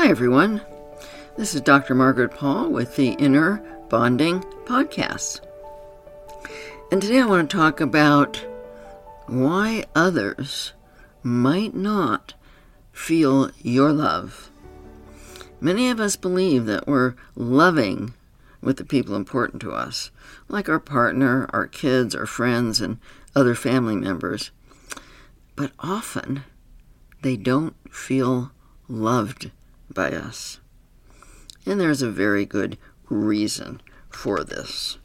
Hi, everyone. This is Dr. Margaret Paul with the Inner Bonding Podcast. And today I want to talk about why others might not feel your love. Many of us believe that we're loving with the people important to us, like our partner, our kids, our friends, and other family members. But often they don't feel loved by us. And there's a very good reason for this.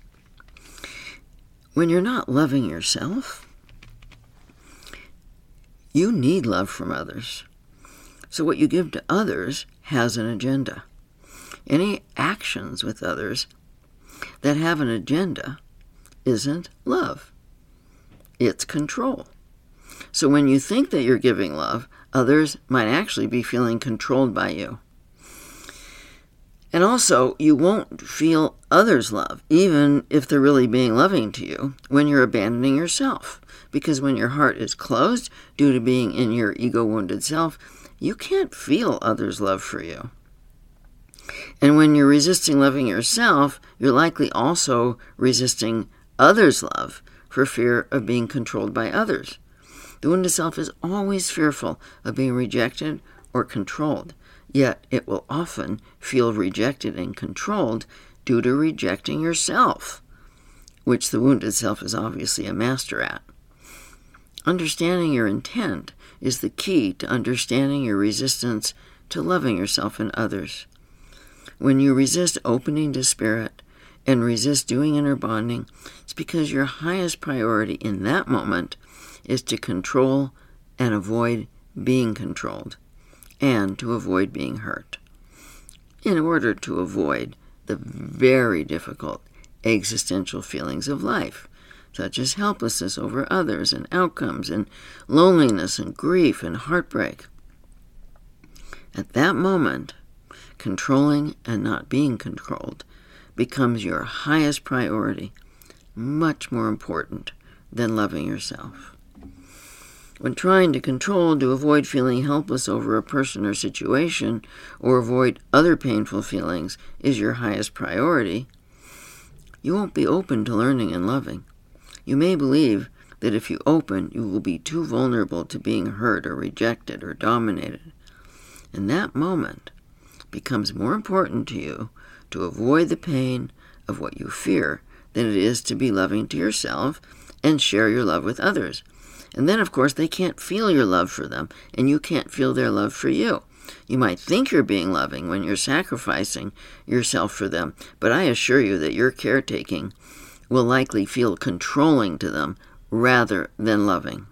When you're not loving yourself, you need love from others. So, what you give to others has an agenda. Any actions with others that have an agenda isn't love, it's control. So, when you think that you're giving love, Others might actually be feeling controlled by you. And also, you won't feel others' love, even if they're really being loving to you, when you're abandoning yourself. Because when your heart is closed due to being in your ego wounded self, you can't feel others' love for you. And when you're resisting loving yourself, you're likely also resisting others' love for fear of being controlled by others. The wounded self is always fearful of being rejected or controlled, yet it will often feel rejected and controlled due to rejecting yourself, which the wounded self is obviously a master at. Understanding your intent is the key to understanding your resistance to loving yourself and others. When you resist opening to spirit and resist doing inner bonding, it's because your highest priority in that moment is to control and avoid being controlled, and to avoid being hurt, in order to avoid the very difficult existential feelings of life, such as helplessness over others and outcomes, and loneliness and grief and heartbreak. At that moment, controlling and not being controlled becomes your highest priority, much more important than loving yourself. When trying to control to avoid feeling helpless over a person or situation, or avoid other painful feelings, is your highest priority, you won't be open to learning and loving. You may believe that if you open, you will be too vulnerable to being hurt or rejected or dominated. And that moment, becomes more important to you to avoid the pain of what you fear than it is to be loving to yourself and share your love with others. And then, of course, they can't feel your love for them, and you can't feel their love for you. You might think you're being loving when you're sacrificing yourself for them, but I assure you that your caretaking will likely feel controlling to them rather than loving.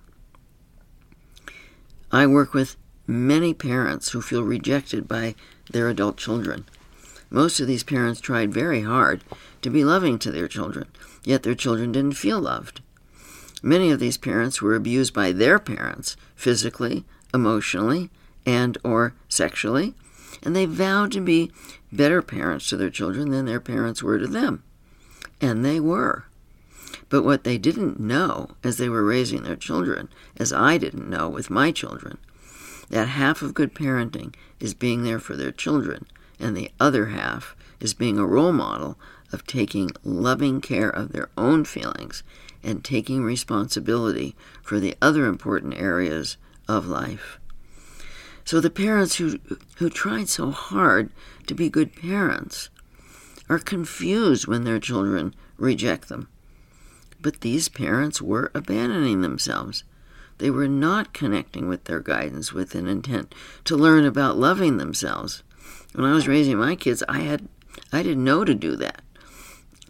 I work with many parents who feel rejected by their adult children. Most of these parents tried very hard to be loving to their children, yet their children didn't feel loved. Many of these parents were abused by their parents physically, emotionally, and or sexually, and they vowed to be better parents to their children than their parents were to them. And they were. But what they didn't know as they were raising their children, as I didn't know with my children, that half of good parenting is being there for their children, and the other half is being a role model of taking loving care of their own feelings and taking responsibility for the other important areas of life. So the parents who, who tried so hard to be good parents are confused when their children reject them. But these parents were abandoning themselves. They were not connecting with their guidance with an intent to learn about loving themselves. When I was raising my kids, I had I didn't know to do that.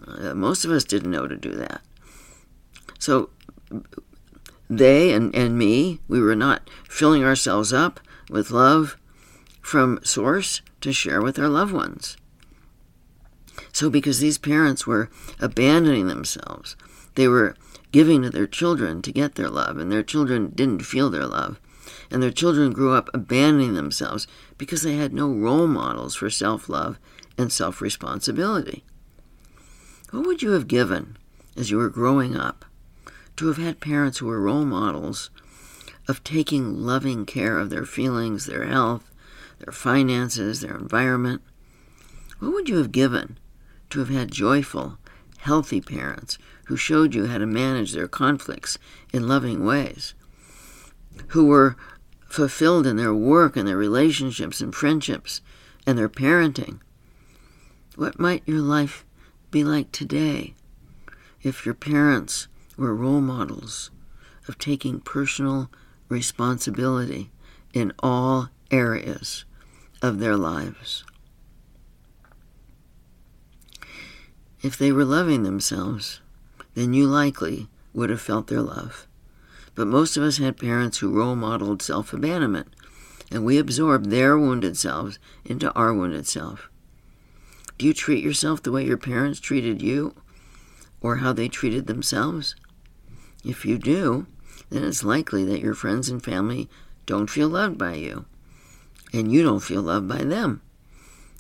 Uh, most of us didn't know to do that. So they and, and me, we were not filling ourselves up with love from Source to share with our loved ones. So, because these parents were abandoning themselves, they were giving to their children to get their love, and their children didn't feel their love. And their children grew up abandoning themselves because they had no role models for self love and self responsibility. What would you have given as you were growing up to have had parents who were role models of taking loving care of their feelings, their health, their finances, their environment. What would you have given to have had joyful, healthy parents who showed you how to manage their conflicts in loving ways? Who were fulfilled in their work and their relationships and friendships and their parenting? What might your life be like today if your parents were role models of taking personal responsibility in all areas of their lives? If they were loving themselves, then you likely would have felt their love. But most of us had parents who role modeled self abandonment, and we absorbed their wounded selves into our wounded self. Do you treat yourself the way your parents treated you or how they treated themselves? If you do, then it's likely that your friends and family don't feel loved by you, and you don't feel loved by them,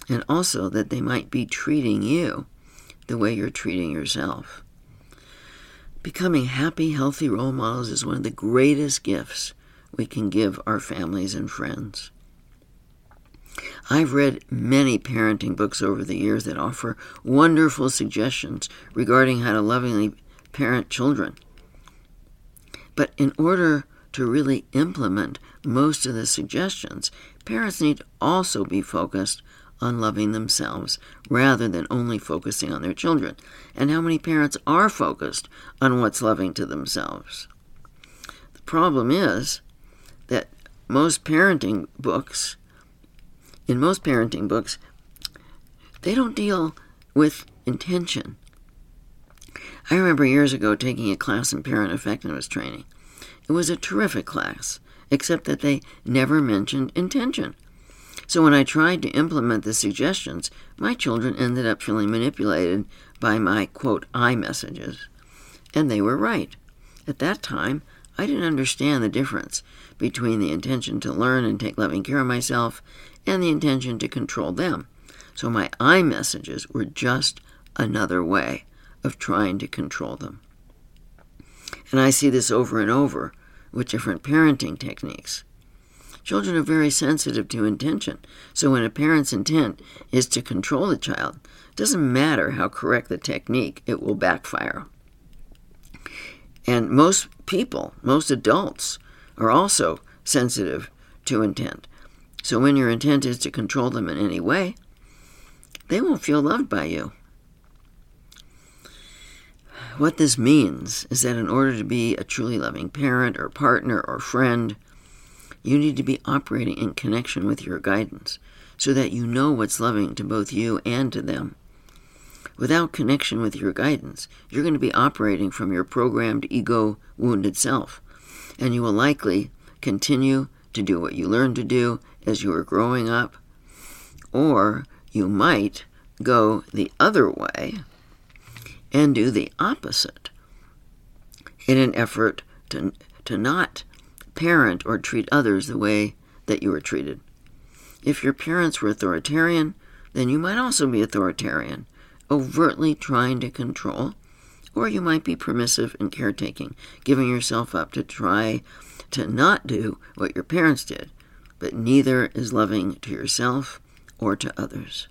and also that they might be treating you the way you're treating yourself. Becoming happy, healthy role models is one of the greatest gifts we can give our families and friends. I've read many parenting books over the years that offer wonderful suggestions regarding how to lovingly parent children. But in order to really implement most of the suggestions, parents need to also be focused on loving themselves rather than only focusing on their children. And how many parents are focused on what's loving to themselves? The problem is that most parenting books in most parenting books, they don't deal with intention. I remember years ago taking a class in parent effectiveness training. It was a terrific class, except that they never mentioned intention. So when I tried to implement the suggestions, my children ended up feeling manipulated by my quote I messages. And they were right. At that time, I didn't understand the difference between the intention to learn and take loving care of myself and the intention to control them. So my I messages were just another way of trying to control them. And I see this over and over with different parenting techniques. Children are very sensitive to intention, so when a parent's intent is to control the child, it doesn't matter how correct the technique, it will backfire. And most people, most adults, are also sensitive to intent. So when your intent is to control them in any way, they won't feel loved by you. What this means is that in order to be a truly loving parent or partner or friend, you need to be operating in connection with your guidance so that you know what's loving to both you and to them. Without connection with your guidance, you're going to be operating from your programmed ego wounded self, and you will likely continue to do what you learned to do as you were growing up, or you might go the other way and do the opposite in an effort to, to not parent or treat others the way that you were treated. If your parents were authoritarian, then you might also be authoritarian, overtly trying to control, or you might be permissive and caretaking, giving yourself up to try to not do what your parents did, but neither is loving to yourself or to others.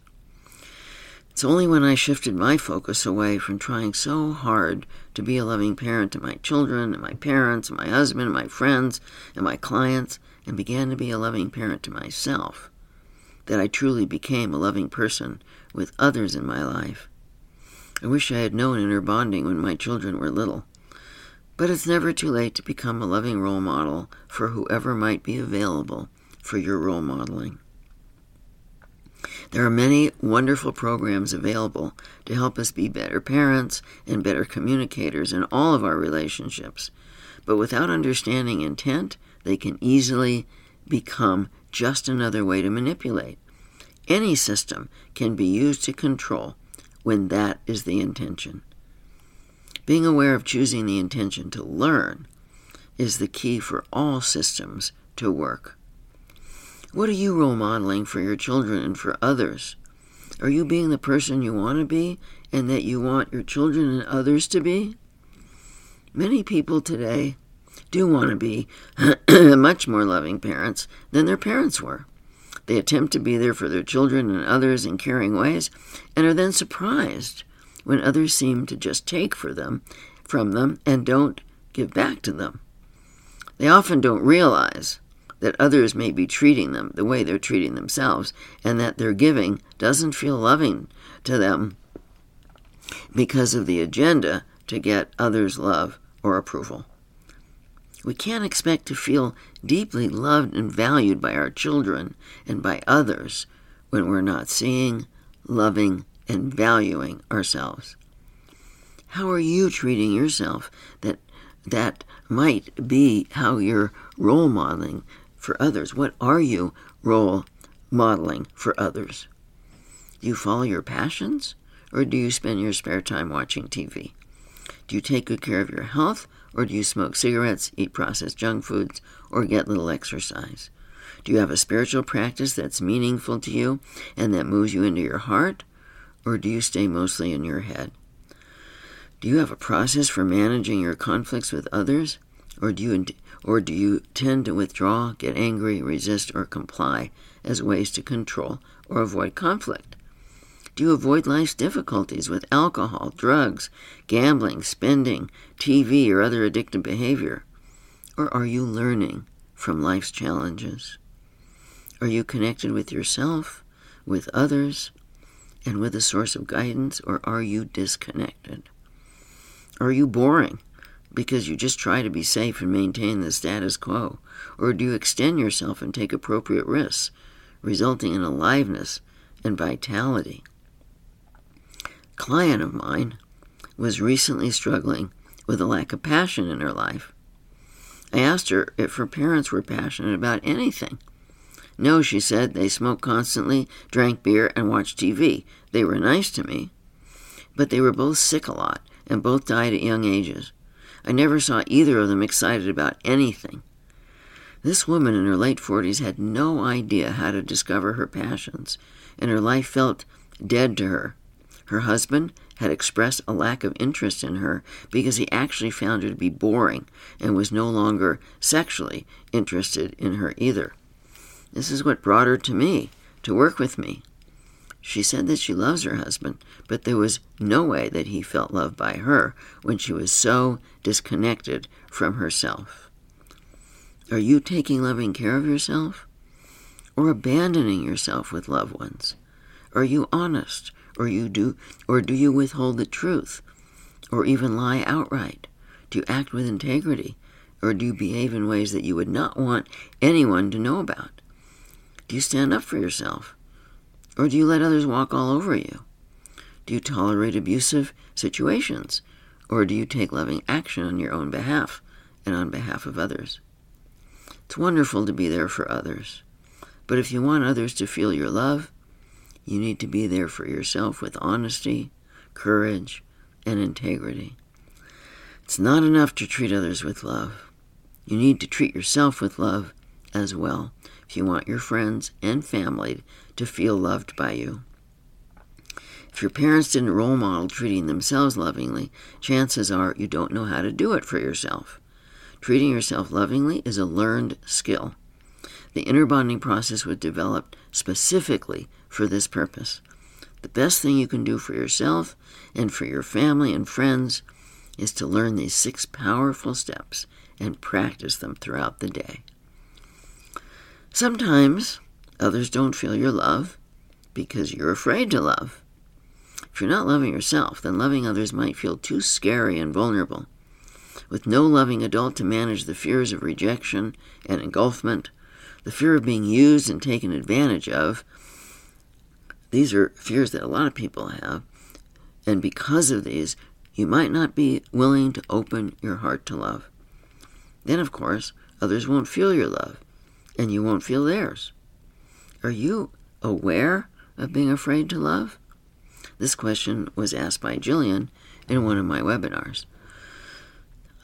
It's only when I shifted my focus away from trying so hard to be a loving parent to my children and my parents and my husband and my friends and my clients and began to be a loving parent to myself that I truly became a loving person with others in my life. I wish I had known inner bonding when my children were little. But it's never too late to become a loving role model for whoever might be available for your role modeling. There are many wonderful programs available to help us be better parents and better communicators in all of our relationships. But without understanding intent, they can easily become just another way to manipulate. Any system can be used to control when that is the intention. Being aware of choosing the intention to learn is the key for all systems to work. What are you role modeling for your children and for others? Are you being the person you want to be and that you want your children and others to be? Many people today do want to be much more loving parents than their parents were. They attempt to be there for their children and others in caring ways and are then surprised when others seem to just take for them from them and don't give back to them. They often don't realize that others may be treating them the way they're treating themselves and that their giving doesn't feel loving to them because of the agenda to get others' love or approval. We can't expect to feel deeply loved and valued by our children and by others when we're not seeing, loving, and valuing ourselves. How are you treating yourself that that might be how you're role modeling for others? What are you role modeling for others? Do you follow your passions or do you spend your spare time watching TV? Do you take good care of your health or do you smoke cigarettes, eat processed junk foods, or get little exercise? Do you have a spiritual practice that's meaningful to you and that moves you into your heart? Or do you stay mostly in your head? Do you have a process for managing your conflicts with others? Or do you, or do you tend to withdraw, get angry, resist, or comply as ways to control or avoid conflict? Do you avoid life's difficulties with alcohol, drugs, gambling, spending, TV, or other addictive behavior? Or are you learning from life's challenges? Are you connected with yourself, with others, and with a source of guidance, or are you disconnected? Are you boring because you just try to be safe and maintain the status quo? Or do you extend yourself and take appropriate risks, resulting in aliveness and vitality? client of mine was recently struggling with a lack of passion in her life. I asked her if her parents were passionate about anything. No, she said, they smoked constantly, drank beer, and watched TV. They were nice to me. But they were both sick a lot, and both died at young ages. I never saw either of them excited about anything. This woman in her late 40s had no idea how to discover her passions, and her life felt dead to her. Her husband had expressed a lack of interest in her because he actually found her to be boring and was no longer sexually interested in her either. This is what brought her to me, to work with me. She said that she loves her husband, but there was no way that he felt loved by her when she was so disconnected from herself. Are you taking loving care of yourself? Or abandoning yourself with loved ones? Are you honest? or you do or do you withhold the truth or even lie outright do you act with integrity or do you behave in ways that you would not want anyone to know about do you stand up for yourself or do you let others walk all over you? Do you tolerate abusive situations? Or do you take loving action on your own behalf and on behalf of others? It's wonderful to be there for others. But if you want others to feel your love you need to be there for yourself with honesty, courage, and integrity. It's not enough to treat others with love. You need to treat yourself with love as well. If you want your friends and family to feel loved by you. If your parents didn't role model treating themselves lovingly, chances are you don't know how to do it for yourself. Treating yourself lovingly is a learned skill. The inner bonding process was developed specifically for this purpose. The best thing you can do for yourself and for your family and friends is to learn these six powerful steps and practice them throughout the day. Sometimes others don't feel your love because you're afraid to love. If you're not loving yourself, then loving others might feel too scary and vulnerable. With no loving adult to manage the fears of rejection and engulfment, the fear of being used and taken advantage of. These are fears that a lot of people have. And because of these, you might not be willing to open your heart to love. Then, of course, others won't feel your love, and you won't feel theirs. Are you aware of being afraid to love? This question was asked by Jillian in one of my webinars.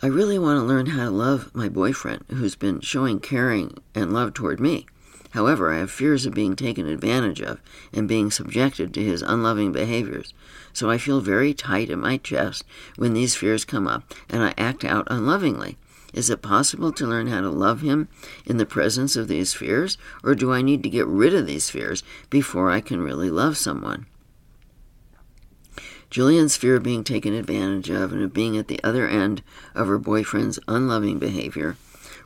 I really want to learn how to love my boyfriend who's been showing caring and love toward me. However, I have fears of being taken advantage of and being subjected to his unloving behaviors. So I feel very tight in my chest when these fears come up and I act out unlovingly. Is it possible to learn how to love him in the presence of these fears, or do I need to get rid of these fears before I can really love someone? Julian's fear of being taken advantage of and of being at the other end of her boyfriend's unloving behavior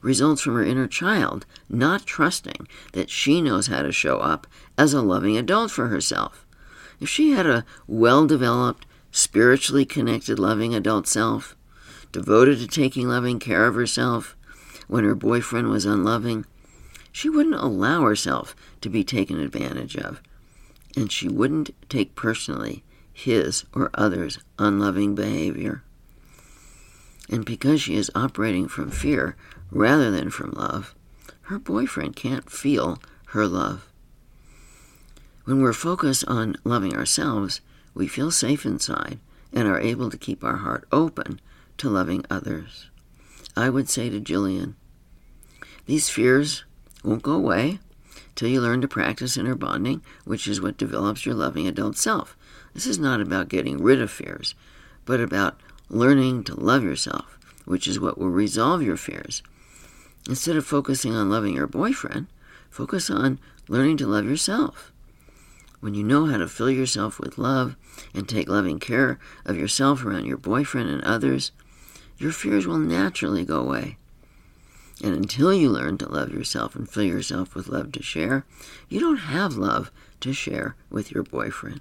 results from her inner child not trusting that she knows how to show up as a loving adult for herself. If she had a well developed, spiritually connected, loving adult self, devoted to taking loving care of herself when her boyfriend was unloving, she wouldn't allow herself to be taken advantage of, and she wouldn't take personally his or others' unloving behavior. And because she is operating from fear rather than from love, her boyfriend can't feel her love. When we're focused on loving ourselves, we feel safe inside and are able to keep our heart open to loving others. I would say to Jillian, these fears won't go away till you learn to practice inner bonding, which is what develops your loving adult self. This is not about getting rid of fears, but about learning to love yourself, which is what will resolve your fears. Instead of focusing on loving your boyfriend, focus on learning to love yourself. When you know how to fill yourself with love and take loving care of yourself around your boyfriend and others, your fears will naturally go away. And until you learn to love yourself and fill yourself with love to share, you don't have love to share with your boyfriend.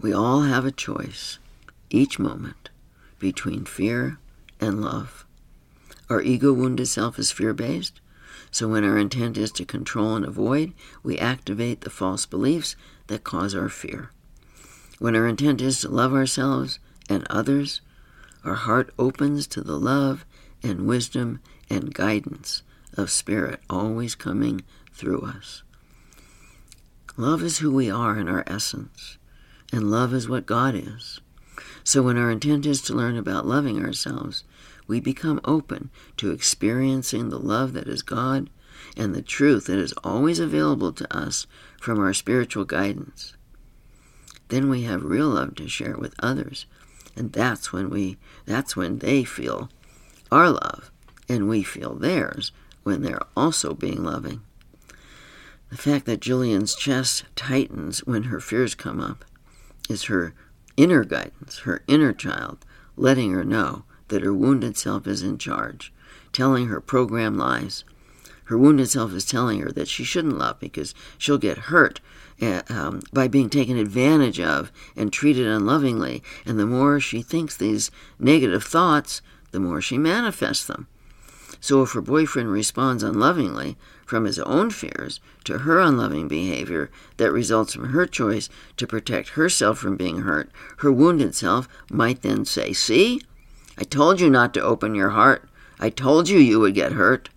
We all have a choice, each moment, between fear and love. Our ego wounded self is fear based, so when our intent is to control and avoid, we activate the false beliefs that cause our fear. When our intent is to love ourselves and others, our heart opens to the love and wisdom and guidance of Spirit always coming through us. Love is who we are in our essence, and love is what God is. So when our intent is to learn about loving ourselves, we become open to experiencing the love that is God and the truth that is always available to us from our spiritual guidance. Then we have real love to share with others, and that's when we that's when they feel our love and we feel theirs when they're also being loving. The fact that Julian's chest tightens when her fears come up is her inner guidance, her inner child, letting her know that her wounded self is in charge, telling her program lies. Her wounded self is telling her that she shouldn't love because she'll get hurt um, by being taken advantage of and treated unlovingly. And the more she thinks these negative thoughts, the more she manifests them. So if her boyfriend responds unlovingly from his own fears to her unloving behavior that results from her choice to protect herself from being hurt, her wounded self might then say, See, I told you not to open your heart. I told you you would get hurt.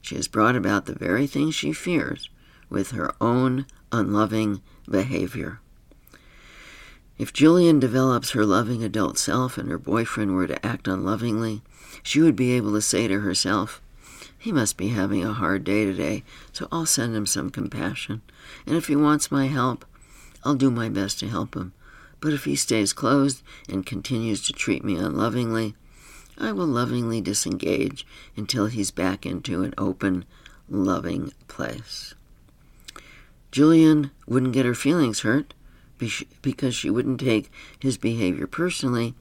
She has brought about the very thing she fears with her own unloving behavior. If Julian develops her loving adult self and her boyfriend were to act unlovingly, she would be able to say to herself, He must be having a hard day today, so I'll send him some compassion. And if he wants my help, I'll do my best to help him. But if he stays closed and continues to treat me unlovingly, I will lovingly disengage until he's back into an open, loving place. Julian wouldn't get her feelings hurt because she wouldn't take his behavior personally,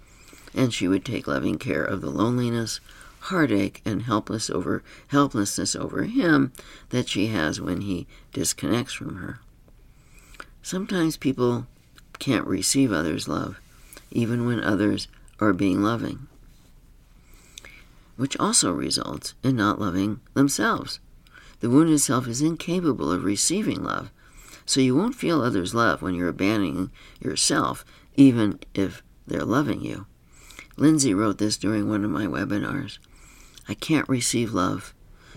and she would take loving care of the loneliness, heartache, and helpless over, helplessness over him that she has when he disconnects from her. Sometimes people can't receive others' love, even when others are being loving, which also results in not loving themselves. The wounded self is incapable of receiving love, so you won't feel others' love when you're abandoning yourself, even if they're loving you. Lindsay wrote this during one of my webinars. I can't receive love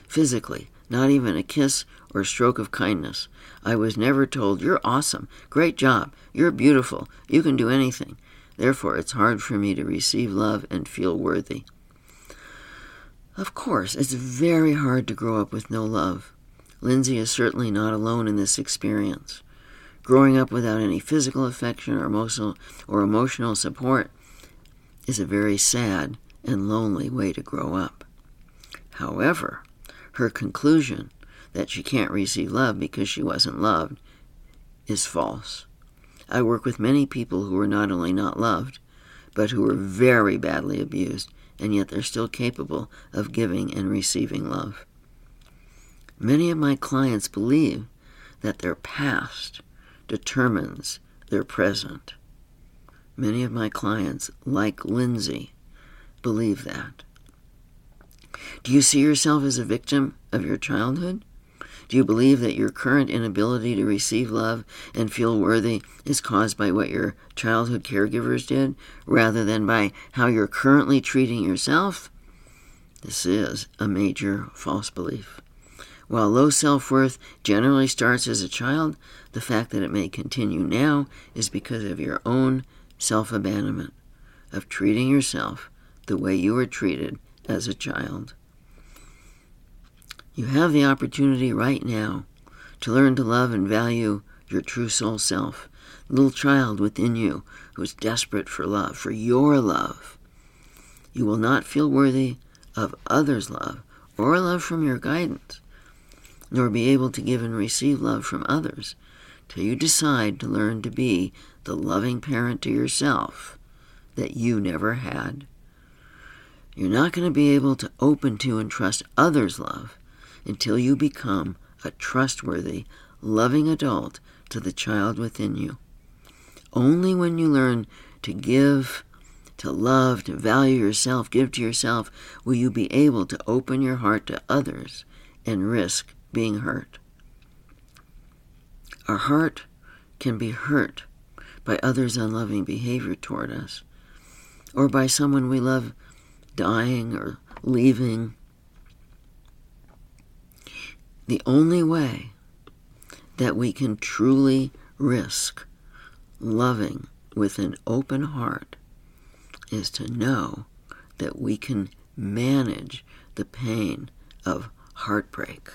physically, not even a kiss or stroke of kindness. I was never told, You're awesome, great job, you're beautiful, you can do anything. Therefore, it's hard for me to receive love and feel worthy. Of course, it's very hard to grow up with no love. Lindsay is certainly not alone in this experience. Growing up without any physical affection or emotional or emotional support is a very sad and lonely way to grow up. However, her conclusion that she can't receive love because she wasn't loved is false. I work with many people who are not only not loved, but who are very badly abused, and yet they're still capable of giving and receiving love. Many of my clients believe that their past determines their present. Many of my clients, like Lindsay, believe that. Do you see yourself as a victim of your childhood? Do you believe that your current inability to receive love and feel worthy is caused by what your childhood caregivers did rather than by how you're currently treating yourself? This is a major false belief. While low self worth generally starts as a child, the fact that it may continue now is because of your own self abandonment, of treating yourself the way you were treated as a child. You have the opportunity right now to learn to love and value your true soul self, the little child within you who is desperate for love, for your love. You will not feel worthy of others' love or love from your guidance, nor be able to give and receive love from others till you decide to learn to be the loving parent to yourself that you never had. You're not going to be able to open to and trust others' love until you become a trustworthy, loving adult to the child within you. Only when you learn to give, to love, to value yourself, give to yourself, will you be able to open your heart to others and risk being hurt. Our heart can be hurt by others' unloving behavior toward us, or by someone we love dying or leaving the only way that we can truly risk loving with an open heart is to know that we can manage the pain of heartbreak,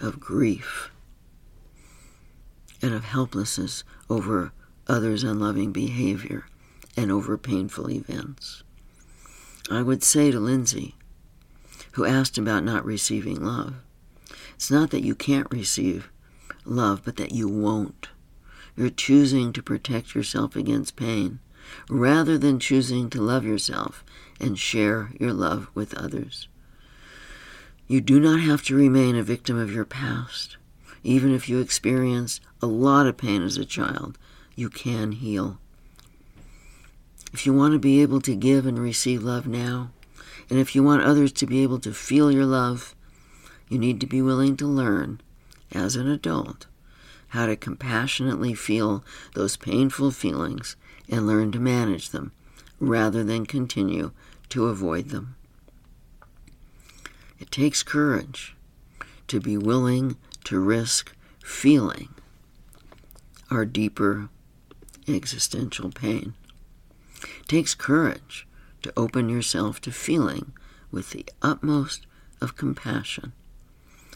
of grief, and of helplessness over others' unloving behavior and over painful events. I would say to Lindsay, who asked about not receiving love, it's not that you can't receive love, but that you won't. You're choosing to protect yourself against pain rather than choosing to love yourself and share your love with others. You do not have to remain a victim of your past. Even if you experienced a lot of pain as a child, you can heal. If you want to be able to give and receive love now, and if you want others to be able to feel your love, you need to be willing to learn, as an adult, how to compassionately feel those painful feelings and learn to manage them rather than continue to avoid them. It takes courage to be willing to risk feeling our deeper existential pain. It takes courage to open yourself to feeling with the utmost of compassion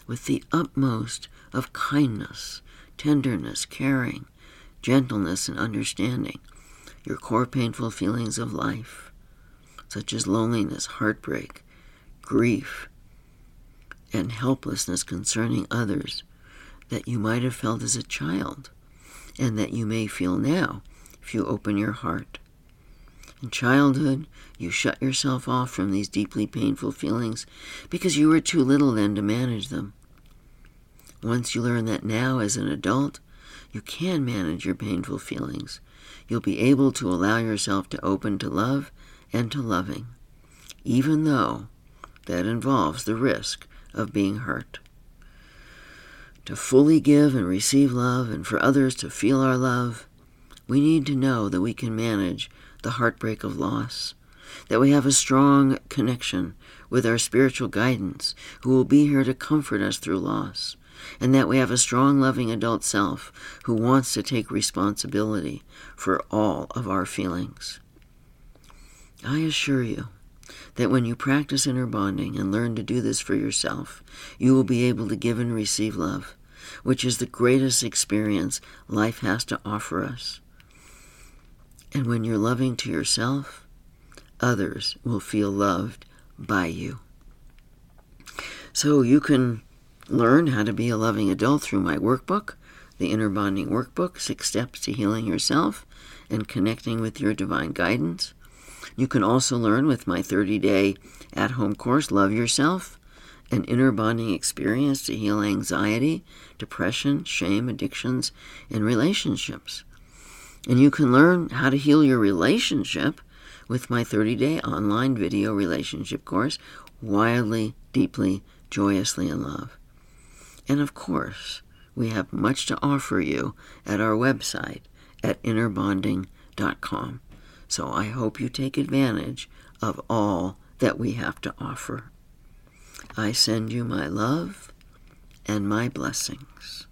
with the utmost of kindness, tenderness, caring, gentleness, and understanding your core painful feelings of life, such as loneliness, heartbreak, grief, and helplessness concerning others that you might have felt as a child and that you may feel now if you open your heart. In childhood, you shut yourself off from these deeply painful feelings because you were too little then to manage them. Once you learn that now, as an adult, you can manage your painful feelings, you'll be able to allow yourself to open to love and to loving, even though that involves the risk of being hurt. To fully give and receive love and for others to feel our love, we need to know that we can manage the heartbreak of loss, that we have a strong connection with our spiritual guidance who will be here to comfort us through loss, and that we have a strong, loving adult self who wants to take responsibility for all of our feelings. I assure you that when you practice inner bonding and learn to do this for yourself, you will be able to give and receive love, which is the greatest experience life has to offer us. And when you're loving to yourself, others will feel loved by you. So you can learn how to be a loving adult through my workbook, the Inner Bonding Workbook Six Steps to Healing Yourself and Connecting with Your Divine Guidance. You can also learn with my 30 day at home course, Love Yourself, an inner bonding experience to heal anxiety, depression, shame, addictions, and relationships. And you can learn how to heal your relationship with my 30 day online video relationship course, Wildly, Deeply, Joyously in Love. And of course, we have much to offer you at our website at innerbonding.com. So I hope you take advantage of all that we have to offer. I send you my love and my blessings.